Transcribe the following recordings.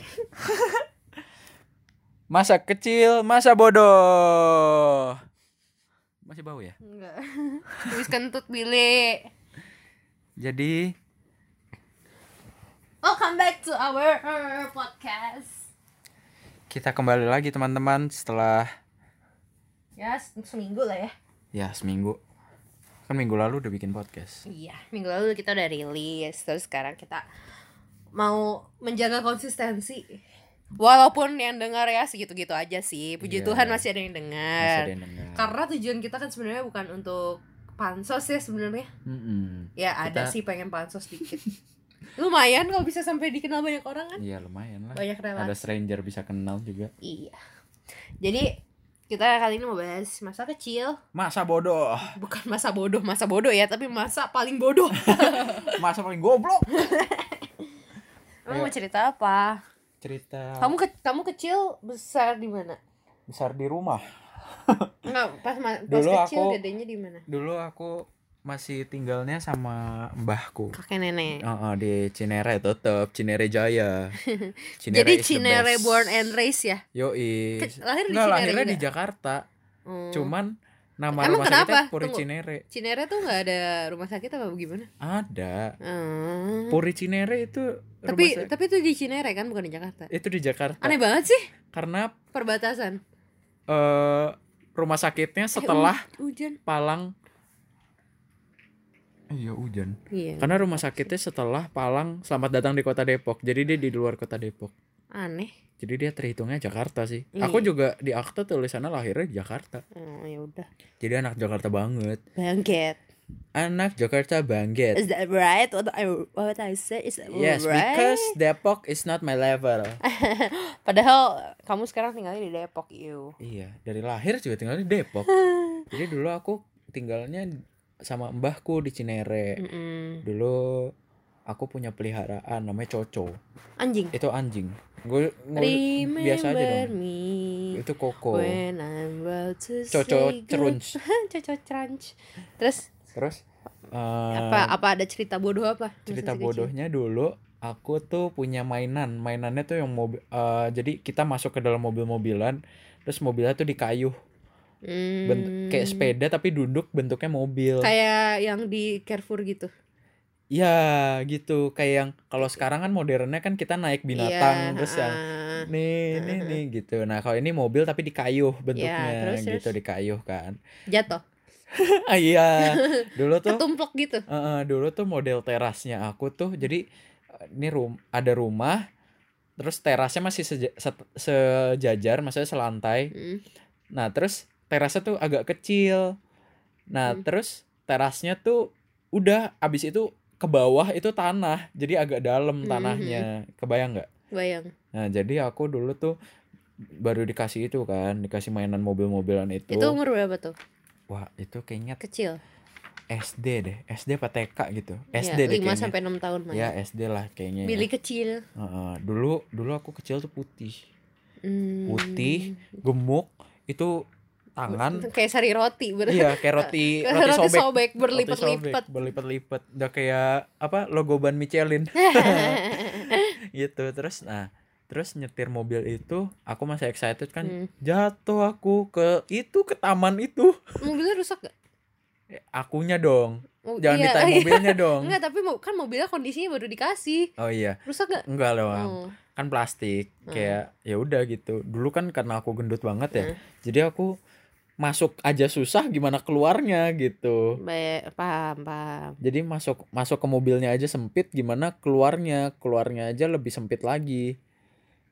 Masa kecil, masa bodoh. Masih bau ya? Enggak. Wis kentut bile. Jadi Welcome back to our uh, podcast. kita kembali lagi teman-teman setelah Ya, se- seminggu lah ya. ya seminggu. Kan minggu lalu udah bikin podcast. Iya, minggu lalu kita udah rilis, terus sekarang kita mau menjaga konsistensi. Walaupun yang dengar ya segitu-gitu aja sih. Puji Iya. Tuhan masih ada yang dengar. Karena tujuan kita kan sebenarnya bukan untuk pansos ya sebenarnya. Mm-mm. Ya ada Kita- sih pengen pansos dikit. Lumayan kalau bisa sampai dikenal banyak orang kan. Iya lumayan lah. Banyak relasi. Ada stranger bisa kenal juga. Iya. Jadi kita kali ini mau bahas masa kecil, Masa bodoh. bukan masa bodoh, masa bodoh ya, tapi masa paling bodoh. Masa paling goblok. Ayo. mau cerita apa? Cerita Kamu ke kamu kecil besar di mana? besar di rumah. Enggak, pas pas Dulu kecil aku- gedenya di mana? Dulu aku masih tinggalnya sama mbahku. Kakek nenek. Heeh, di Cinere tetep Cinere Jaya. Cinere Jadi Cinere born and raised ya? Yoi. Ke- lahir di Nggak, Cinere lahirnya juga? di Jakarta. Hmm. Cuman nama Emang rumah kenapa? sakitnya Puri Tunggu. Cinere. Cinere tuh nggak ada rumah sakit apa gimana? Ada. Hmm. Puri Cinere itu rumah Tapi tapi itu di Cinere kan bukan di Jakarta. itu di Jakarta. Aneh banget sih Karena perbatasan. eh rumah sakitnya setelah Eh, hu- hujan. Palang Iya hujan. Iya. Karena rumah sakitnya setelah Palang Selamat datang di kota Depok. Jadi dia di luar kota Depok. Aneh. Jadi dia terhitungnya Jakarta sih. Iya. Aku juga di akta tulisannya lahirnya di Jakarta. Oh, ya udah. Jadi anak Jakarta banget. Bangkit. Anak Jakarta banget. Is that right? What I what I said is that Yes, right? because Depok is not my level. Padahal kamu sekarang tinggalnya di Depok, you. iya, dari lahir juga tinggal di Depok. Jadi dulu aku tinggalnya sama mbahku di Cinere. Mm-mm. Dulu aku punya peliharaan namanya Coco. Anjing. Itu anjing. Gue biasa aja dong. me Itu Koko. when I'm about to Coco cerunch. good- Coco crunch. Terus Terus eh, apa apa ada cerita bodoh apa? Cerita si kecil? bodohnya dulu aku tuh punya mainan mainannya tuh yang mobil eh, jadi kita masuk ke dalam mobil-mobilan terus mobilnya tuh dikayuh Hmm. Bent- kayak sepeda tapi duduk bentuknya mobil Kayak yang di Carrefour gitu. Ya gitu kayak yang kalau sekarang kan modernnya kan kita naik binatang Iya, terus yang ah. nih nih nih gitu nah kalau ini mobil tapi dikayuh bentuknya Ya, terus, gitu terus? dikayuh kan jatuh. iya dulu tuh Ketumplok gitu. Eh, eh, dulu tuh model terasnya aku tuh jadi eh, ini rum ada rumah terus terasnya masih seja- set- sejajar maksudnya selantai Hmm. nah terus terasnya tuh agak kecil nah Hmm. terus terasnya tuh udah abis itu ke bawah itu tanah jadi agak dalam Hmm, tanahnya kebayang nggak Bayang. nah jadi aku dulu tuh baru dikasih itu kan dikasih mainan mobil-mobilan itu, Itu umur berapa tuh? wah itu kayaknya Kecil. SD deh SD apa TK gitu Ya, SD deh 5 kayaknya sampai 6 tahun main. Ya SD lah kayaknya. ya. Billy kecil. Heeh, dulu dulu aku kecil tuh putih, Hmm. putih, gemuk, itu tangan. kayak sari roti ber iya kayak roti Roti roti sobek. sobek, berlipat-lipat. berlipat-lipat. Udah kayak apa logo ban Michelin gitu. Terus nah terus nyetir mobil itu aku masih excited kan Hmm. jatuh aku ke itu ke taman itu Mobilnya rusak gak? Eh, akunya dong Oh, jangan iya, ditanya iya. mobilnya dong Enggak, tapi kan mobilnya kondisinya baru dikasih. oh iya Rusak gak? enggak loh. Oh. kan plastik Hmm. kayak ya udah gitu dulu kan karena aku gendut banget ya Hmm. jadi aku masuk aja susah gimana keluarnya gitu Baik, paham, paham. jadi masuk masuk ke mobilnya aja sempit gimana keluarnya keluarnya aja lebih sempit lagi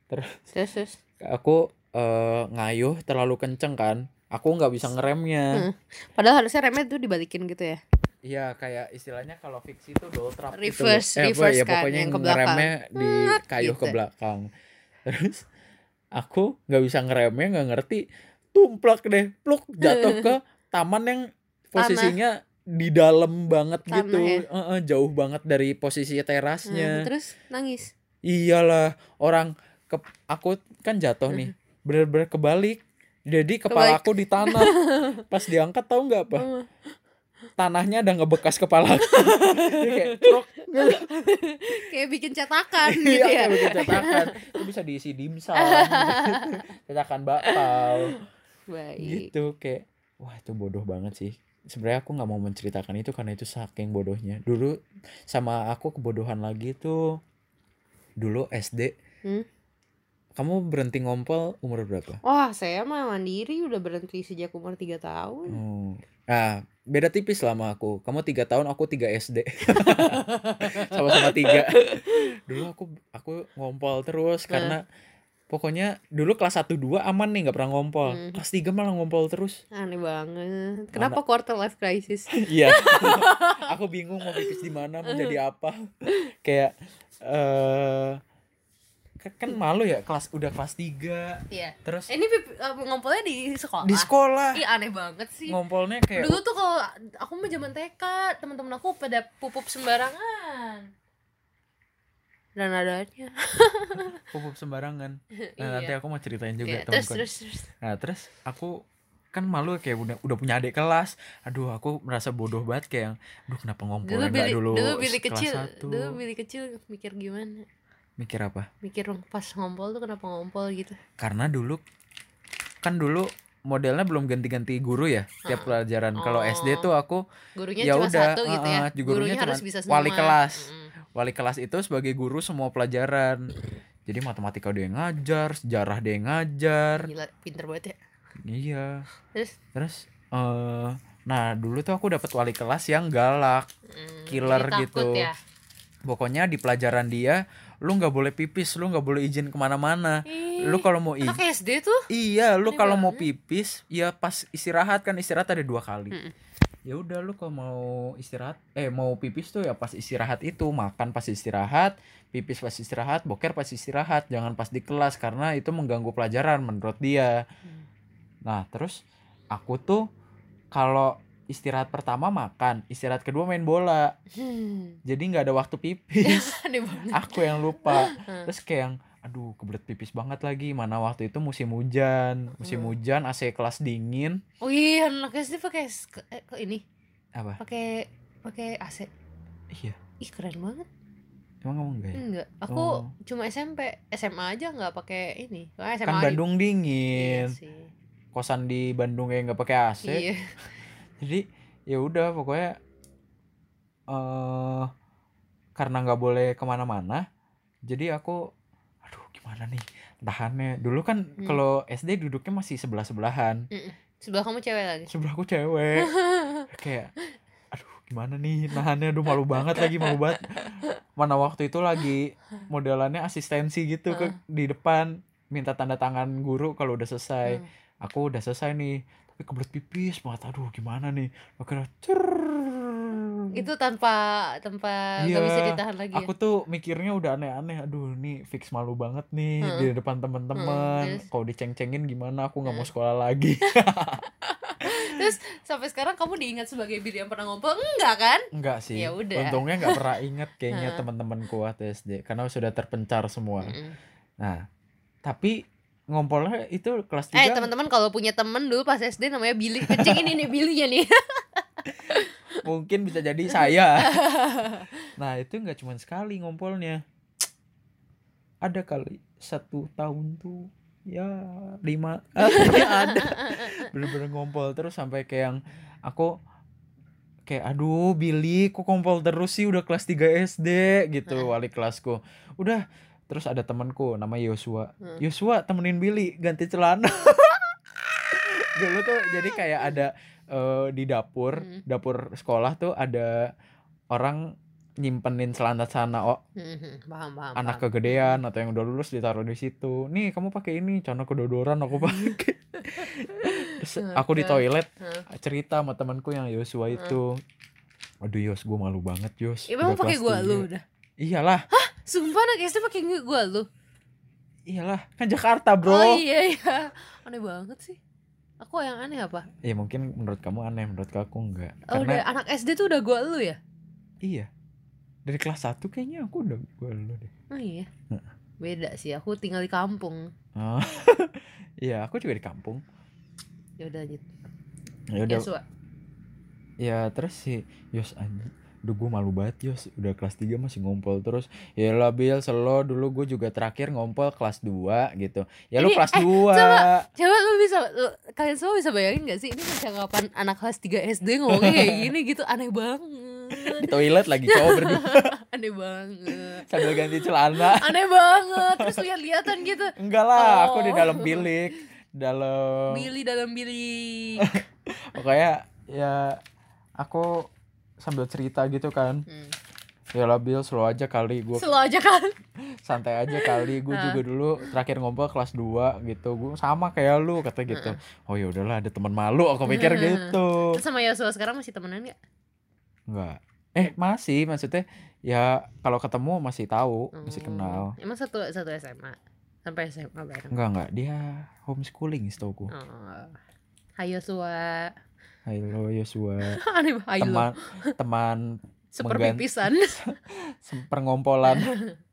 terus Terus, terus. aku eh, ngayuh terlalu kenceng kan aku nggak bisa ngeremnya Hmm. Padahal harusnya remnya tuh dibalikin gitu ya. Iya kayak istilahnya kalau fiksi itu double trap gitu Reverse, loh. Eh, apa reverse ya, kan, pokoknya yang ke belakang. ngeremnya di kayuh ke gitu. belakang. Terus aku nggak bisa ngeremnya nggak ngerti tumplak deh pluk jatuh ke taman yang posisinya di dalam banget Tanah gitu. ya? Eh, eh, jauh banget dari posisi Hmm, terasnya terus nangis. iyalah orang ke aku kan jatuh nih. Bener-bener kebalik. Jadi kepala Kebalik. aku di tanah. Pas diangkat tahu nggak apa? Tanahnya ada ngebekas kepala aku. Kayak truk. Kayak bikin cetakan gitu Iya, ya. kayak bikin cetakan. Itu bisa diisi dimsum. Cetakan bakpao Baik. gitu kayak wah itu bodoh banget sih sebenarnya aku nggak mau menceritakan itu karena itu saking bodohnya dulu sama aku kebodohan lagi tuh dulu SD Hmm? kamu berhenti ngompol umur berapa Wah, saya mah mandiri udah berhenti sejak umur 3 tahun. oh. nah beda tipis lah sama aku kamu tiga tahun aku tiga SD sama-sama tiga dulu aku aku ngompol terus karena pokoknya dulu kelas 1 2 aman nih nggak pernah ngompol Hmm. kelas 3 malah ngompol terus Aneh banget. Kenapa quarter life crisis? Iya. aku bingung mau pipis di mana, mau jadi apa. Kayak eh ka- kan malu ya kelas udah kelas 3. Iya. Terus Ini pip- eh, ngompolnya di sekolah. di sekolah Ih, aneh banget sih. ngompolnya kayak Dulu tuh kalau aku mah zaman TK, teman-teman aku pada pupup sembarangan. Dan adanya. pupup sembarangan. Nah, Iya. nanti aku mau ceritain juga Iya, terus terus terus. Nah, terus aku kan malu kayak udah udah punya adik kelas. Aduh, aku merasa bodoh banget kayak yang aduh kenapa Dulu ngompolnya Billy, enggak dulu, dulu kelas kecil, satu. dulu Billy kecil mikir gimana? Mikir apa? Mikir pas ngompol tuh kenapa ngompol gitu. Karena dulu kan dulu modelnya belum ganti-ganti guru ya tiap pelajaran. Kalau Oh. SD tuh aku Gurunya Ya cuma udah, satu gitu ya. uh-uh, gurunya harus cuman bisa semua. wali kelas. Mm-mm. Wali kelas itu sebagai guru semua pelajaran. Jadi matematika dia yang ngajar, sejarah dia yang ngajar. Gila, pinter banget ya. Iya. Terus Terus eh nah dulu tuh aku dapat wali kelas yang galak. mm, Killer gitu. Ya. Pokoknya di pelajaran dia lu nggak boleh pipis, lu nggak boleh izin ke mana-mana. Ih, Lu kalau mau izin, SD tuh iya, lu kalau mau pipis ya pas istirahat kan istirahat ada dua kali. Mm-mm. Ya udah lu kalau mau istirahat, eh mau pipis tuh ya pas istirahat itu, makan pas istirahat, pipis pas istirahat, boker pas istirahat, jangan pas di kelas karena itu mengganggu pelajaran menurut dia. Hmm. Nah, terus aku tuh kalau istirahat pertama makan, istirahat kedua main bola. Hmm, Jadi nggak ada waktu pipis. aku yang lupa. Terus kayak yang aduh kebelet pipis banget lagi mana waktu itu musim hujan musim Hmm. hujan AC kelas dingin Oh iya, anak SD pakai eh, ini apa pakai pakai AC. iya Ih, keren banget. emang kamu enggak ya Enggak, aku Oh. cuma SMP, SMA aja nggak pakai ini. Soalnya SMA kan di- Bandung Iya dingin sih. kosan di Bandung yang nggak pakai AC Iya. jadi ya udah pokoknya eh karena nggak boleh ke mana-mana jadi aku gimana nih? Tahannya. Dulu kan Hmm. kalau SD duduknya masih sebelah sebelahan Sebelah kamu cewek lagi. sebelahku cewek. Kayak aduh gimana nih nahannya? Aduh malu banget lagi malu banget. Mana waktu itu lagi modelannya asistensi gitu ke di depan. Minta tanda tangan guru kalau udah selesai. Hmm. aku udah selesai nih. Tapi kebelet pipis banget. Aduh gimana nih? Akhirnya cer Itu tanpa tanpa Iya, bisa ditahan lagi. ya? aku tuh mikirnya udah aneh-aneh aduh nih fix malu banget nih Heeh. di depan teman-teman terus? kalau diceng-cengin gimana aku nggak mau Heeh. sekolah lagi Terus sampai sekarang kamu diingat sebagai Billy yang pernah ngompol? Enggak kan? Enggak sih. Ya udah. Untungnya nggak pernah inget kayaknya Heeh. teman-temanku waktu SD karena sudah terpencar semua. Mm-mm. Nah, tapi ngompolnya itu kelas 3 Eh teman-teman kalau punya temen dulu pas SD namanya Billy kenceng ini nih Billy-nya nih mungkin bisa jadi saya. nah, itu nggak cuma sekali ngompolnya. Ada kali satu tahun tuh ya lima ya ada bener-bener ngompol terus sampai kayak yang aku kayak aduh Billy kok ngompol terus sih udah kelas 3 SD gitu wali kelasku udah terus ada temanku nama Yosua Hmm. Yosua temenin Billy ganti celana dulu tuh jadi kayak ada eh, di dapur Hmm. dapur sekolah tuh ada orang nyimpenin celana celana oh, Mhm, paham paham anak paham. kegedean atau yang udah lulus ditaruh di situ. Nih kamu pakai ini celana kedodoran aku pakai. Terus aku di toilet Hah. cerita sama temanku yang Yosua itu. Aduh Yos gue malu banget Yos. Ya, memang Udah pakai tiga." lu udah? Iyalah. Sumpah anak SD pakai gua lu? Iyalah. Kan Jakarta bro. Oh iya iya. Aneh banget sih Aku yang aneh apa? ya mungkin menurut kamu aneh menurut aku enggak Oh, karena udah anak SD tuh udah gua lu ya? iya dari kelas 1 kayaknya aku udah gue lu deh Oh iya. Beda sih, aku tinggal di kampung Oh. Iya, aku juga di kampung. Ya udah lanjut Ya udah. Yosua ya terus si Yos anjing Duh gue malu banget Yos Udah kelas 3 masih ngumpul terus Ya lah Bil selo dulu gue juga terakhir ngumpul kelas 2 gitu Ya lu Ini, kelas eh, 2 Coba lu bisa lu, kalian semua bisa bayangin gak sih ini percakapan anak kelas 3 SD ngomongnya kayak gini gitu aneh banget. Di toilet lagi cowok berdua aneh banget. Sambil ganti celana Aneh banget. Terus lihat-lihatan gitu. Enggak lah aku Oh. di dalam bilik Dalam Billy dalam bilik. Pokoknya ya Aku sambil cerita gitu kan Hmm. Ya lah Bil slow aja kali gue Selalu aja kan. santai aja kali gue juga dulu terakhir ngumpul kelas 2 gitu gue sama kayak lu kata gitu oh ya udahlah ada teman malu aku pikir gitu Terus sama Yosua sekarang masih temenan gak? enggak eh masih maksudnya ya kalau ketemu masih tahu masih Oh. kenal Emang satu satu SMA sampai SMA bareng. enggak enggak dia homeschooling setauku Oh. Hai Yosua. Halo Yosua Aneh teman teman menggan- Seperpipisan. perngompolan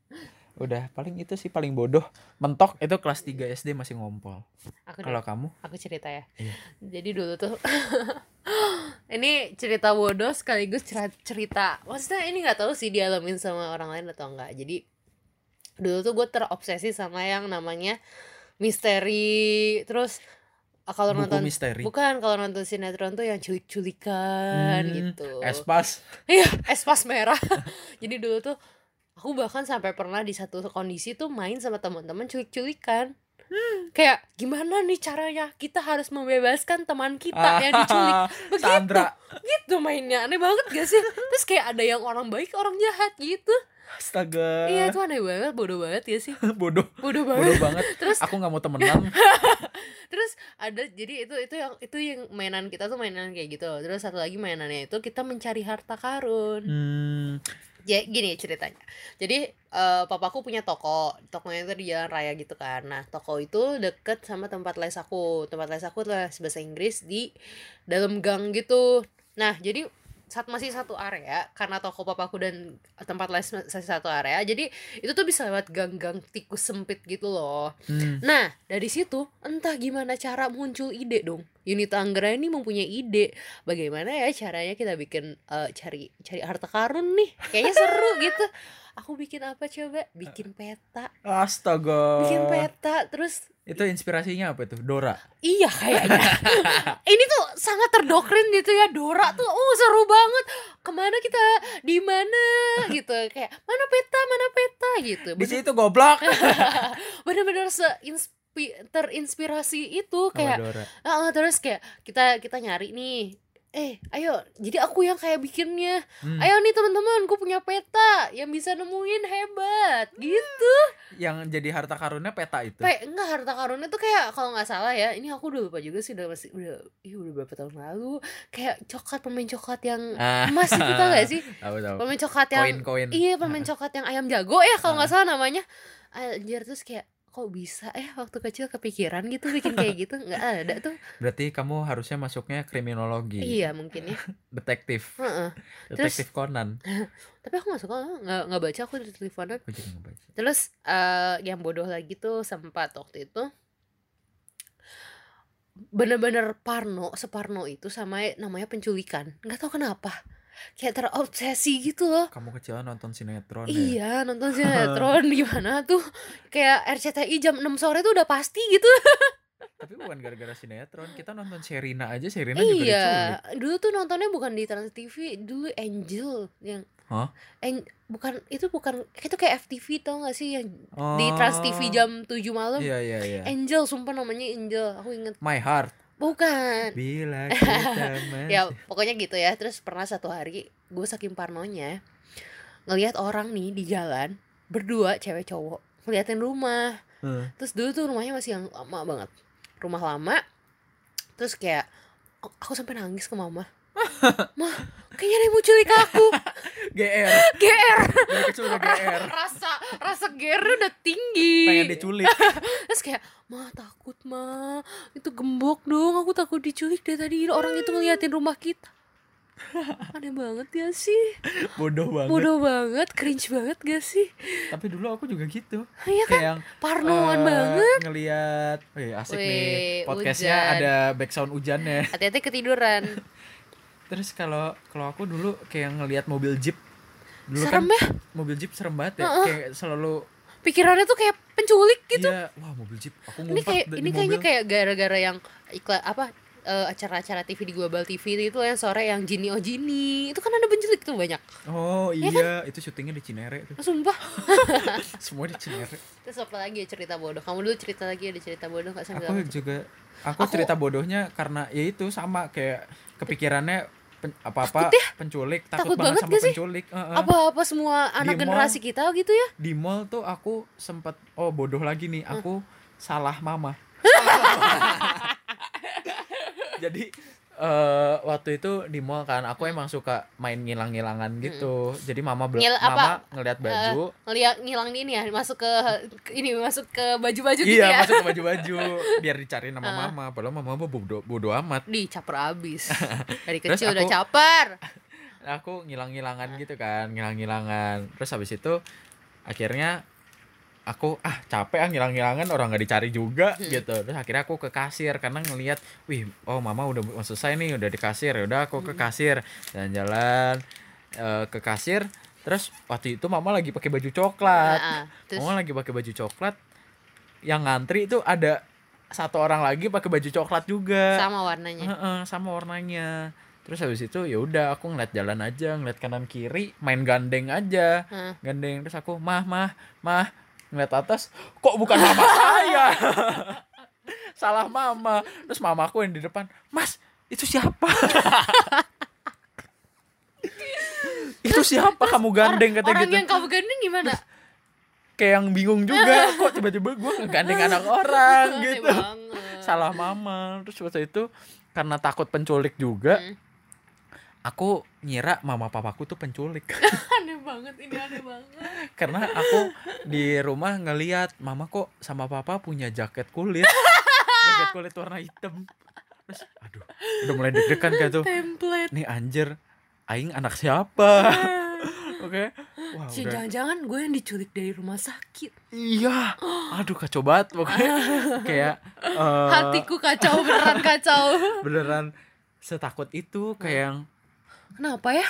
udah paling itu sih paling bodoh mentok itu kelas 3 SD masih ngompol Aku kalau kamu aku cerita ya. Iya. Jadi dulu tuh ini cerita bodoh sekaligus cerita, cerita. Maksudnya ini nggak tahu sih dialamin sama orang lain atau enggak. Jadi dulu tuh gue terobsesi sama yang namanya misteri. Terus kalau buku nonton misteri bukan kalau nonton sinetron tuh yang culik-culikan Hmm, gitu. espas Iya, espas merah. Jadi dulu tuh aku bahkan sampai pernah di satu kondisi tuh main sama teman-teman culik-culikan. Kayak gimana nih caranya kita harus membebaskan teman kita yang diculik. Begitu. Sandra Gitu mainnya. Aneh banget gak sih? Terus kayak ada yang orang baik, orang jahat gitu. Astaga. Iya, itu aneh banget, bodoh banget ya sih. bodoh. Bodoh bodoh banget. banget Terus aku nggak mau temenan. Terus ada jadi itu itu yang itu yang mainan kita tuh mainan kayak gitu. Terus satu lagi mainannya itu kita mencari harta karun. hmm, ya gini ceritanya. Jadi eh, papaku punya toko. Tokonya itu di jalan raya gitu kan. Nah toko itu deket sama tempat les aku. Tempat les aku les bahasa Inggris di dalam gang gitu. Nah jadi saat masih satu area karena toko papaku dan tempat les masih satu area jadi itu tuh bisa lewat gang-gang tikus sempit gitu loh hmm. Nah, dari situ entah gimana cara muncul ide dong. Unit Anggra ini mempunyai ide bagaimana ya caranya kita bikin eh, cari cari harta karun nih. Kayaknya seru gitu. Aku bikin apa coba? Bikin peta. astaga Bikin peta terus itu inspirasinya apa tuh Dora iya kayaknya. Ini tuh sangat terdoktrin gitu ya. Dora tuh oh seru banget. Ke mana kita? Di mana gitu kayak mana peta mana peta gitu. di situ goblok Bener-bener seinspi terinspirasi itu kayak Dora Ah, terus kayak kita kita nyari nih. Eh, ayo. Jadi aku yang kayak bikinnya. Hmm. Ayo nih teman-teman, gue punya peta yang bisa nemuin hebat. Gitu. yang jadi harta karunnya peta itu Pe, enggak harta karunnya tuh kayak kalau nggak salah ya. Ini aku udah lupa juga sih udah masih udah ih, udah berapa tahun lalu. Kayak coklat permen coklat yang Ah. emas itu tau gak sih? tahu tahu Permen coklat yang koin-koin Iya, permen coklat yang ayam jago ya kalau nggak Ah. salah namanya. Anjir terus kayak kok bisa? Ya waktu kecil kepikiran gitu bikin kayak gitu nggak ada tuh. Berarti kamu harusnya masuknya kriminologi. Iya mungkin ya. Detektif. Detektif Conan. Tapi aku nggak suka nggak nggak baca aku jadi ngebaca terus eh yang bodoh lagi tuh sempat waktu itu bener-bener Parno separno itu sama namanya penculikan. Nggak tahu kenapa kayak terobsesi gitu loh. Kamu kecil nonton sinetron ya? Iya nonton sinetron. Gimana tuh? Kayak RCTI jam 6 sore tuh udah pasti gitu. Tapi bukan gara-gara sinetron. Kita nonton Sherina aja. Sherina juga diculik. iya dulu tuh nontonnya bukan di Trans TV dulu Angel yang Hah? Ang- bukan itu bukan itu kayak FTV tau gak sih? Yang di Oh. Trans TV jam 7 malam. Iya iya iya. Angel sumpah namanya Angel. Aku inget My Heart bukan. Bila kita masih ya pokoknya gitu ya. Terus pernah satu hari gue saking parnonya ngelihat orang nih di jalan berdua cewek cowok ngeliatin rumah. Heeh. terus dulu tuh rumahnya masih yang lama banget. Rumah lama terus kayak aku- aku sampai nangis ke mama. Mah kayaknya ada yang mau culik aku. GR GR dari kecil udah GR rasa rasa GR udah tinggi. Pengen diculik. Terus kayak mah takut mah itu gembok dong. Aku takut diculik dari tadi. Orang itu ngeliatin rumah kita. Aneh banget ya sih? Bodoh banget. Bodoh banget cringe banget gak sih? Tapi dulu aku juga gitu. Iya kan? Yang parnoan eh, banget. ngelihat wih asik nih Wih, podcastnya hujan. ada background hujannya. Hati-hati ketiduran terus kalau kalau aku dulu kayak ngelihat mobil jeep. Dulu serem kan ya? mobil jeep serem banget ya. Kayak selalu pikirannya tuh kayak penculik gitu. Iya wah mobil jeep aku ini kayak ini kayaknya mobil. kayak gara-gara yang iklan apa eh, acara-acara TV di Global TV itu yang sore yang Jini oh Jini itu kan ada penculik tuh banyak. Oh Iya iya. itu syutingnya di Cinere tuh. Oh, sumpah. Semua di Cinere. Terus apa lagi ya cerita bodoh? Kamu dulu cerita lagi ada cerita bodoh nggak aku juga aku, Aku- cerita bodohnya karena ya itu sama kayak kepikirannya pen- apa-apa Takut ya? penculik Takut takut, banget banget sama gak sih? penculik Heeh. apa-apa semua anak Di mall. generasi kita gitu ya di mall tuh aku sempet oh bodoh lagi nih aku salah mama jadi eh waktu itu di mall kan aku emang suka main ngilang-ngilangan gitu. Jadi mama bel- Ngil- mama apa? ngeliat baju. ngeliat ngilang ini ya masuk ke ini masuk ke baju-baju gitu iya ya. masuk ke baju-baju biar dicariin sama Ah. mama. Padahal mama mah bodoh bodoh amat. Di caper abis. Dari kecil udah aku- caper. Aku ngilang-ngilangan gitu kan ngilang-ngilangan. Terus habis itu akhirnya aku ah capek ah ngilang-ngilangan orang nggak dicari juga Hmm. gitu. Terus akhirnya aku ke kasir karena ngelihat wih oh mama udah mau selesai nih udah di kasir. Ya udah aku Hmm. ke kasir jalan-jalan eh, ke kasir. Terus waktu itu mama lagi pakai baju coklat. Nah, terus? Mama lagi pakai baju coklat. Yang ngantri itu ada satu orang lagi pakai baju coklat juga. Sama warnanya? Heeh, sama warnanya. Terus habis itu ya udah aku ngeliat jalan aja ngeliat kanan kiri main gandeng aja. Hah. gandeng terus aku mah mah mah ngeliat atas kok bukan mama saya? Salah mama. Terus mamaku yang di depan mas itu siapa? Itu siapa kamu gandeng? kata orang gitu. yang kamu gandeng gimana? Kayak yang bingung juga kok tiba-tiba gue ngegandeng anak orang? Gitu. salah mama. Terus waktu itu karena takut penculik juga Hmm. Aku ngira mama papaku tuh penculik. Aneh banget ini aneh banget. Karena aku di rumah ngeliat mama kok sama papa punya jaket kulit? Jaket kulit warna hitam. Terus aduh udah mulai deg-degan kayak tuh. Template. Nih anjir aing anak siapa? Oke. Wah Cih, udah. jangan-jangan gue yang diculik dari rumah sakit. Iya. Aduh kacau banget pokoknya. Kayak eh, hatiku kacau beneran kacau. Beneran setakut itu kayak yang kenapa ya?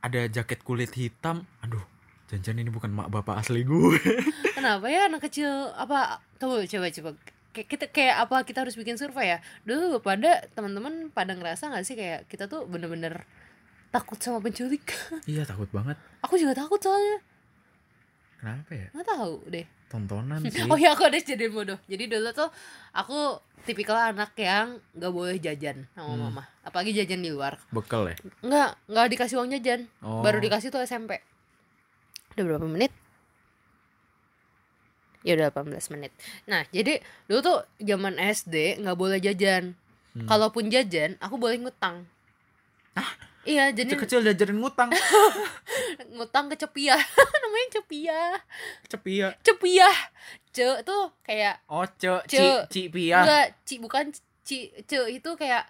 Ada jaket kulit hitam. Aduh janjian ini bukan mak bapak asli gue. Kenapa ya? Anak kecil apa tunggu coba coba. Kayak kita kayak apa kita harus bikin survei ya? Dulu pada teman-teman pada ngerasa nggak sih kayak kita tuh bener-bener takut sama penculik? Iya takut banget. Aku juga takut soalnya. Kenapa ya? Nggak tahu deh tontonan sih. Oh ya aku ada jadi bodoh. Jadi dulu tuh aku tipikal anak yang nggak boleh jajan sama Hmm. mama. Apalagi jajan di luar. Bekel ya? Nggak nggak dikasih uang jajan. Oh. baru dikasih tuh SMP udah berapa menit? Ya udah 18 menit. Nah jadi dulu tuh zaman SD nggak boleh jajan. Hmm. kalaupun jajan aku boleh ngutang iya jadi kecil jajarin ngutang. Ngutang ke cepiah namanya cepiah cepia. Cepiah ce tuh kayak oh ce Ce. ci ci pia. Enggak ci bukan ci ce itu kayak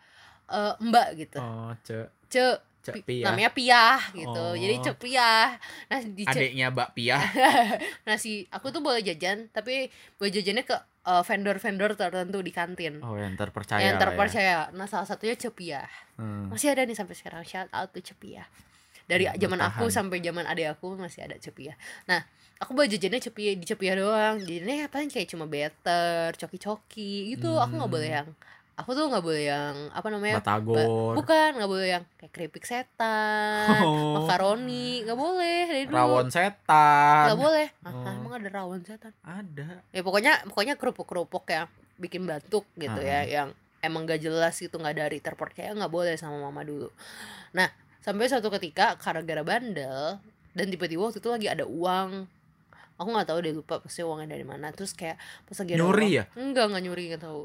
eh, mbak gitu. Oh ce. Ce ce pi- pia namanya piah gitu. Oh. jadi cepiah nah di adiknya mbak pia nah si aku tuh boleh jajan tapi boleh jajannya ke eh, vendor-vendor tertentu di kantin. Oh yang terpercaya yang ya. terpercaya. Nah salah satunya cepiah Hmm. masih ada nih sampai sekarang. Shout out to cepiah dari Hmm, zaman aku sampai zaman adik aku masih ada cepiah nah aku boleh jajannya cepiah di cepiah doang. Jajannya paling kayak cuma better coki-coki gitu. Aku nggak Hmm. boleh yang aku tuh nggak boleh yang apa namanya batagor. bukan nggak boleh yang kayak keripik setan Oh. makaroni nggak boleh dari dulu. Rawon setan. Nggak boleh. Ah, Oh. emang ada rawon setan? Ada. Ya pokoknya pokoknya kerupuk kerupuk yang bikin batuk gitu ya Ah. yang emang gak jelas gitu nggak dari terpercaya nggak boleh sama mama dulu. Nah sampai suatu ketika gara-gara bandel dan tiba-tiba waktu itu lagi ada uang aku nggak tahu deh lupa pasti uangnya dari mana. Terus kayak pas lagi Nyuri uang- ya? enggak nggak nyuri nggak tahu.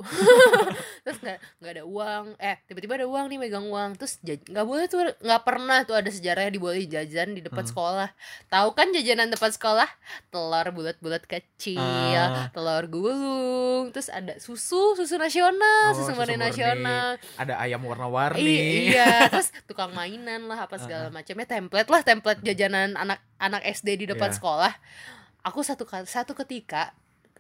Terus nggak nggak ada uang. Eh tiba-tiba ada uang nih megang uang. Terus nggak boleh tuh nggak pernah tuh ada sejarahnya dibolehin jajan di depan Hmm. sekolah. Tahu kan jajanan depan sekolah? Telur bulat-bulat kecil Ah. telur gulung terus ada susu susu nasional Oh, susu susu murni. nasional. Ada ayam warna-warni. I- iya terus tukang mainan lah apa segala macamnya. Template lah template jajanan anak anak SD di depan Iya. sekolah aku satu satu ketika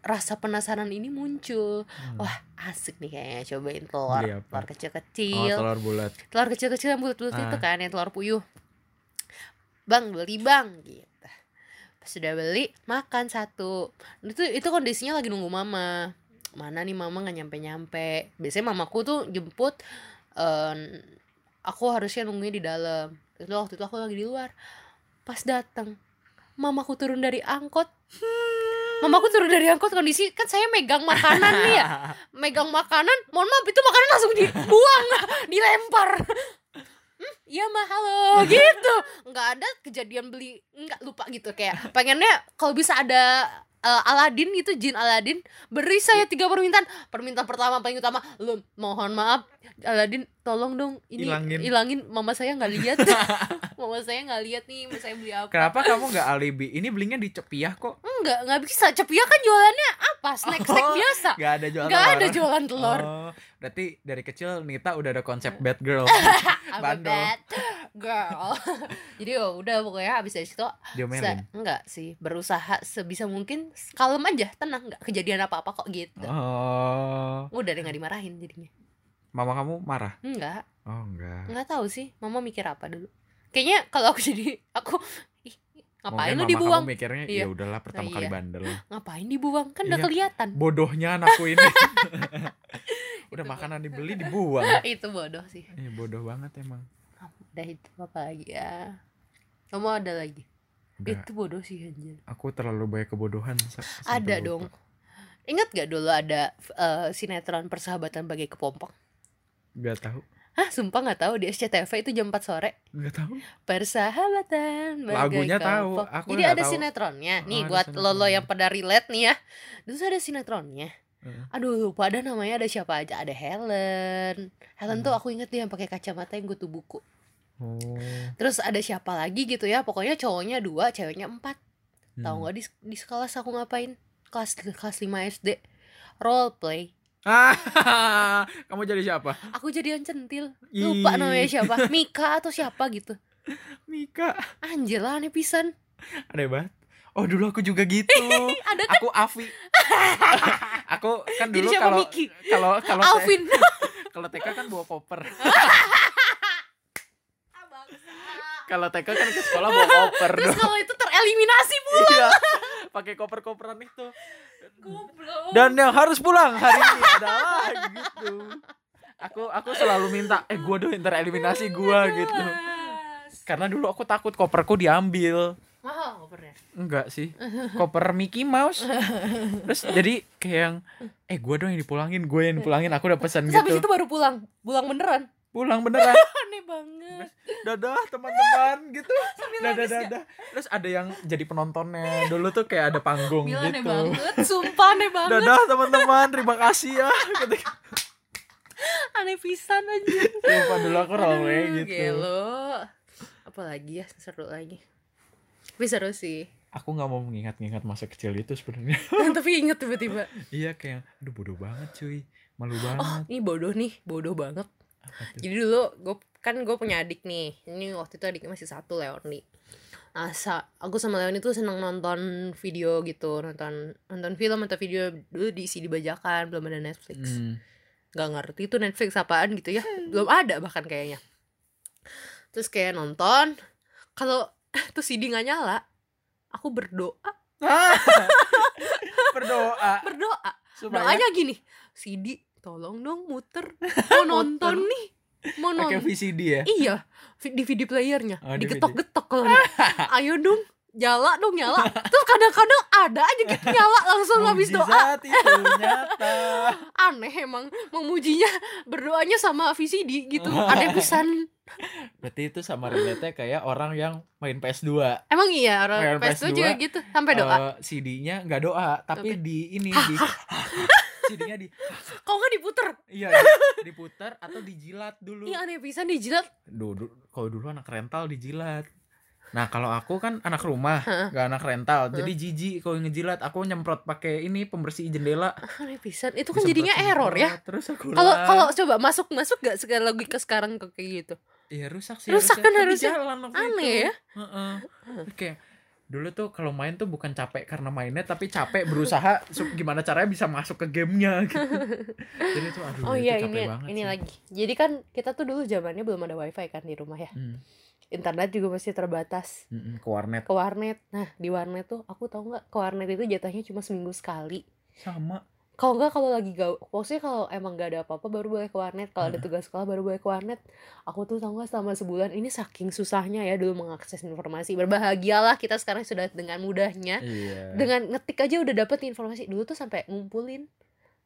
rasa penasaran ini muncul. Hmm. wah asik nih kayaknya cobain telur. Apa? telur Oh, kecil-kecil telur bulat. telur kecil-kecil yang bulat-bulat Ah. itu kan yang telur puyuh. Bang beli bang gitu. Pas sudah beli makan satu. Itu itu kondisinya lagi nunggu mama. Mana nih mama nggak nyampe nyampe biasanya mamaku tuh jemput eh, aku harusnya nunggunya di dalam. Itu waktu itu aku lagi di luar. Pas datang mamaku turun dari angkot mamaku turun dari angkot kondisi kan saya megang makanan nih ya. Megang makanan mohon maaf itu makanan langsung dibuang dilempar. Hmm, iya mah halo. Gitu. Nggak ada kejadian beli nggak lupa gitu. Kayak pengennya kalau bisa ada eh, Aladin itu jin Aladin beri saya tiga permintaan. Permintaan pertama paling utama lu mohon maaf Aladin tolong dong ini Ilangin. ilangin mama saya nggak lihat mama saya nggak lihat nih mama saya beli apa Kenapa kamu nggak alibi? Ini belinya di Cepiah kok. Enggak, nggak bisa. Cepia kan jualannya apa? Snack-snack Oh, biasa. Gak ada jualan Nggak ada jualan telur. Oh, berarti dari kecil Nita udah ada konsep bad girl. Bandel. bad girl. Jadi ya udah pokoknya abis dari situ enggak sih berusaha sebisa mungkin kalem aja, tenang, nggak kejadian apa-apa kok gitu. Oh, Udah deh nggak dimarahin jadinya. mama kamu marah? Enggak, Oh enggak. nggak tahu sih. Mama mikir apa dulu? Kayaknya kalau aku jadi aku ih, ngapain Mungkin lu dibuang? Kamu mikirnya Iya. ya udahlah pertama kali iya. bandel. Ngapain dibuang? Kan udah Iya. kelihatan. Bodohnya anakku ini. udah makanan dibeli dibuang. Itu bodoh sih. Eh, bodoh banget emang. Udah itu apa lagi ya? Kamu ada lagi? Itu bodoh sih anjir. aku terlalu banyak kebodohan. Ada lupa. dong. Ingat gak dulu ada eh, sinetron persahabatan bagai kepompong? Gak tahu. Hah, sumpah gak tahu di SCTV itu jam 4 sore. Gak tahu. Persahabatan Lagunya tahu, aku Jadi nggak ada tahu. sinetronnya. Nih Oh, buat sinetronnya. lolo yang pada relate nih ya. Terus ada sinetronnya. Heeh. Aduh lupa ada namanya ada siapa aja ada Helen Helen tuh Hmm. aku inget dia yang pakai kacamata yang gue tuh buku Oh. Terus ada siapa lagi gitu ya Pokoknya cowoknya dua ceweknya empat Tahu Hmm. nggak di di sekelas aku ngapain? Kelas kelas 5 SD. Role play. Ah, kamu jadi siapa? Aku jadi yang centil. Lupa Ih. namanya siapa. Mika atau siapa gitu. Mika. Anjir lah aneh pisan. Aneh banget. Oh dulu aku juga gitu. Ada kan aku Avi. aku kan dulu kalau kalau kalau Alvin. kalau TK kan bawa koper. Kalau TK kan ke sekolah bawa koper. Terus kalau itu tereliminasi bu. Iya. Pakai koper-koperan itu. Goblok. Dan yang harus pulang hari ini adalah gitu. Aku aku selalu minta eh gua dong yang tereliminasi gua gitu. Karena dulu aku takut koperku diambil. Mahal kopernya. Enggak sih. Koper Mickey Mouse. Terus jadi kayak yang eh gua dong yang dipulangin, gue yang dipulangin. Aku udah pesan Terus habis gitu. itu baru pulang. Pulang beneran. Pulang beneran. Aneh banget. Dadah teman-teman gitu. Sambil Dadah dadah. Terus ada yang jadi penontonnya. Dulu tuh kayak ada panggung aneh gitu. banget. Sumpah aneh banget. Dadah teman-teman, terima kasih ya. Ketika Aneh pisan aja. Sumpah dulu aku play gitu. Gelo. Apalagi ya seru lagi. Tapi seru sih. Aku nggak mau mengingat-ingat masa kecil itu sebenarnya. Tapi inget tiba-tiba. iya kayak, aduh bodoh banget cuy, malu Oh, banget. ini bodoh nih, bodoh banget. Jadi dulu gue kan gue punya adik nih. Ini waktu itu adiknya masih satu Leoni. Nah, sa- aku sama Leoni tuh seneng nonton video gitu, nonton nonton film atau video dulu diisi di bajakan, belum ada Netflix. Hmm. Gak ngerti tuh Netflix apaan gitu ya, belum ada bahkan kayaknya. Terus kayak nonton, kalau tuh CD nggak nyala, aku berdoa, Berdoa berdoa. supaya Doanya gini, CD tolong dong muter, mau nonton nih, mau pakai nonton. VCD ya. Iya, DVD playernya Oh, DVD. digetok-getok kalau ayo dong nyala dong nyala terus kadang-kadang ada aja gitu nyala langsung habis doa itu nyata. aneh emang memujinya berdoanya sama VCD gitu aneh pisan Berarti itu sama relate kayak orang yang main PS2. emang iya orang Kayak PS2 PS2, juga gitu sampai doa Eh, CD-nya nggak doa, tapi Oke. di ini di CD-nya di kok nggak diputer iya di- diputar atau dijilat dulu. iya aneh pisan dijilat Dulu kalau dulu anak rental dijilat. Nah, kalau aku kan anak rumah, Heeh. gak anak rental. Jadi jijik kalau ngejilat, aku nyemprot pakai ini pembersih jendela. aneh pisan itu kan jadinya error ya Terus aku kalau kalau coba masuk masuk gak segala logika sekarang ke kayak gitu Iya rusak sih Rusak kan Tapi harusnya. jalan waktu Aneh itu. ya? Heeh. Kayak dulu tuh kalau main tuh bukan capek karena mainnya tapi capek berusaha gimana caranya bisa masuk ke gamenya gitu. jadi tuh aduh Oh itu iya capek ini banget ini sih. lagi. Jadi kan kita tuh dulu zamannya belum ada wifi kan di rumah ya. Hmm, Internet juga masih terbatas. mm-mm, ke warnet Ke warnet. Nah di warnet tuh aku tahu nggak ke warnet itu jatahnya cuma seminggu sekali. sama Kalau nggak kalau lagi gak, maksudnya kalau emang gak ada apa-apa baru boleh ke warnet. Kalau ada tugas sekolah baru boleh ke warnet. Aku tuh tahu nggak selama sebulan ini saking susahnya ya dulu mengakses informasi. Berbahagialah kita sekarang sudah dengan mudahnya. iya Dengan ngetik aja udah dapet informasi. Dulu tuh sampai ngumpulin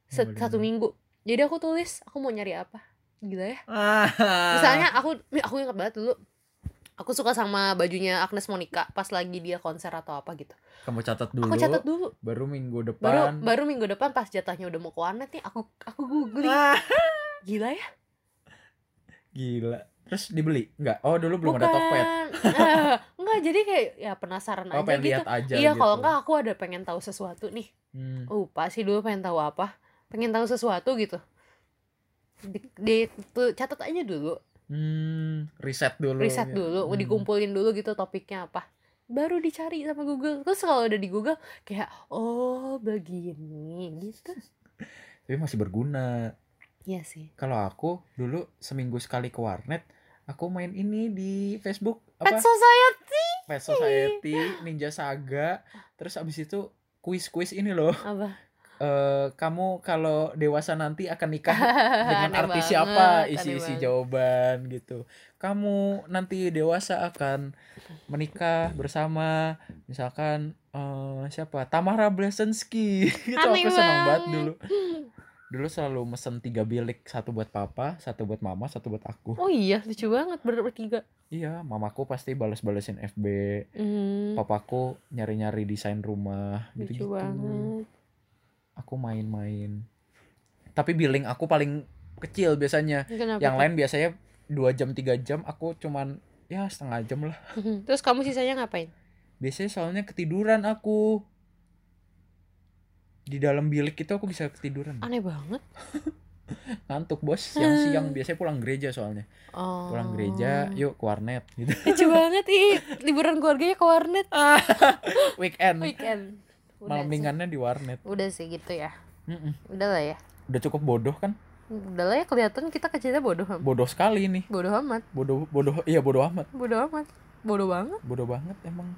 Ngumpulin satu minggu. Jadi aku tulis aku mau nyari apa. Gila ya. Ah. Misalnya aku aku ingat banget dulu aku suka sama bajunya Agnes Monica pas lagi dia konser atau apa gitu. kamu catat dulu Aku catat dulu. baru minggu Baru depan baru minggu depan pas jatahnya udah mau ke warnet nih aku aku googling. Ah, Gila ya? gila terus dibeli nggak oh dulu belum ada Tokped Eh, enggak, jadi kayak ya penasaran oh aja gitu. lihat aja Iya, gitu. kalau enggak aku ada pengen tahu sesuatu nih. Hmm. Lupa sih dulu pengen tahu apa. Pengen tahu sesuatu gitu. Di, di tuh catat aja dulu, Hmm, riset dulu riset ya. dulu, Hmm. dikumpulin dulu gitu topiknya apa. Baru dicari sama Google. Terus kalau udah di Google kayak oh begini gitu. tapi masih berguna Iya sih. kalau aku dulu seminggu sekali ke warnet aku main ini di Facebook Pet apa Society Pet Society Ninja Saga terus abis itu kuis-kuis ini loh apa? Eh kamu kalau dewasa nanti akan nikah dengan Aneh artis banget, siapa? isi-isi jawaban gitu. Kamu nanti dewasa akan menikah bersama misalkan eh siapa? Tamara Blesensky gitu Aneh aku senang banget banget. dulu. Dulu selalu mesen tiga bilik satu buat papa satu buat mama satu buat aku. Oh iya, lucu banget ber- bertiga. iya mamaku pasti balas-balesin FB Hmm, papaku nyari-nyari desain rumah lucu gitu-gitu. banget. Aku main-main. Tapi billing aku paling kecil biasanya. Kenapa? yang lain biasanya dua jam tiga jam aku cuman ya setengah jam lah. Terus kamu sisanya ngapain? biasanya soalnya ketiduran aku. Di dalam bilik itu aku bisa ketiduran. Aneh banget. ngantuk bos. Siang-siang biasanya pulang gereja soalnya. Oh. pulang gereja yuk ke warnet gitu. Lucu banget ih, liburan keluarganya ke warnet. Weekend. Weekend. Udah malam mingguannya di warnet Udah sih gitu ya. Mm-mm. Udah lah ya. udah cukup bodoh kan Udah lah ya kelihatan kita kecilnya bodoh amat. bodoh sekali nih Bodoh amat. bodoh bodoh iya bodoh amat Bodoh amat. Bodoh banget. bodoh banget emang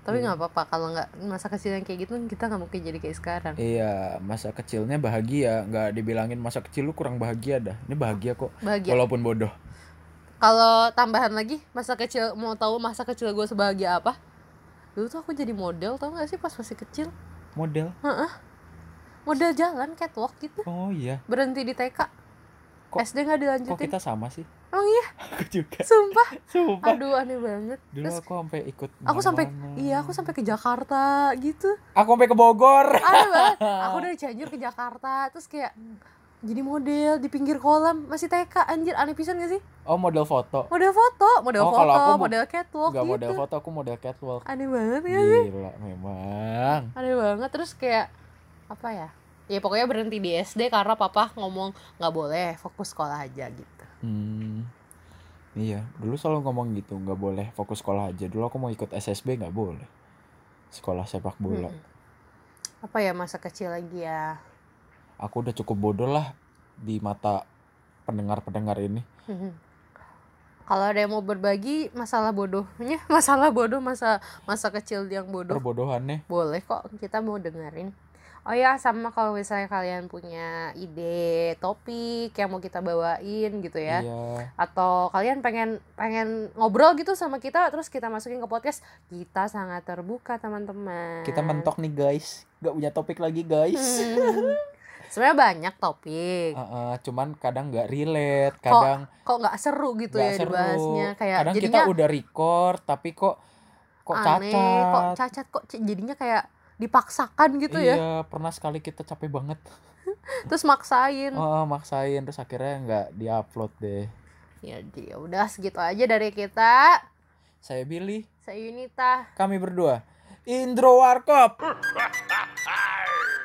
Tapi Iya. nggak apa-apa kalau nggak masa kecil yang kayak gitu kita nggak mungkin jadi kayak sekarang. Iya, masa kecilnya bahagia, nggak dibilangin masa kecil lu kurang bahagia dah. Ini bahagia kok, Bahagia. walaupun bodoh. Kalau tambahan lagi masa kecil mau tahu masa kecil gue sebahagia apa? Dulu tuh aku jadi model tau gak sih pas masih kecil Model. Model jalan catwalk gitu Oh iya, Berhenti di TK Kok- SD gak kok dilanjutin kita sama sih? Emang iya? Aku juga. Sumpah Sumpah. Aduh aneh banget Dulu Terus aku sampai ikut. aku sampai. Iya aku sampai ke Jakarta gitu Aku sampai ke Bogor. Aneh banget Aku dari Cianjur ke Jakarta Terus kayak jadi model di pinggir kolam masih TK anjir aneh pisan gak sih Oh model foto. model foto model Oh, kalau foto aku mo- model catwalk Gak gitu model foto, aku model catwalk. aneh banget ya sih Gila memang. aneh banget terus kayak apa ya ya pokoknya berhenti di SD karena papa ngomong nggak boleh fokus sekolah aja gitu Hmm. Iya, dulu selalu ngomong gitu, nggak boleh fokus sekolah aja. Dulu aku mau ikut SSB nggak boleh. Sekolah sepak bola. Mm-mm. apa ya masa kecil lagi ya Aku udah cukup bodoh lah di mata pendengar-pendengar ini. kalau ada yang mau berbagi masalah bodohnya masalah bodoh masa masa kecil yang bodoh Perbodohannya. boleh kok kita mau dengerin oh ya sama kalau misalnya kalian punya ide topik yang mau kita bawain gitu ya Iya. atau kalian pengen pengen ngobrol gitu sama kita terus kita masukin ke podcast kita sangat terbuka teman-teman Kita mentok nih guys. Gak punya topik lagi guys. Hmm. sebenarnya banyak topik Heeh, cuman kadang nggak relate, kadang kok nggak seru gitu nggak ya seru. dibahasnya kayak kadang kita jadinya udah record tapi kok kok aneh cacat. kok cacat kok jadinya kayak dipaksakan gitu iya, ya pernah sekali kita capek banget. terus maksain Oh, maksain terus akhirnya nggak diupload deh. ya dia udah segitu aja dari kita Saya Billy, saya Yunita kami berdua. Indro Warkop.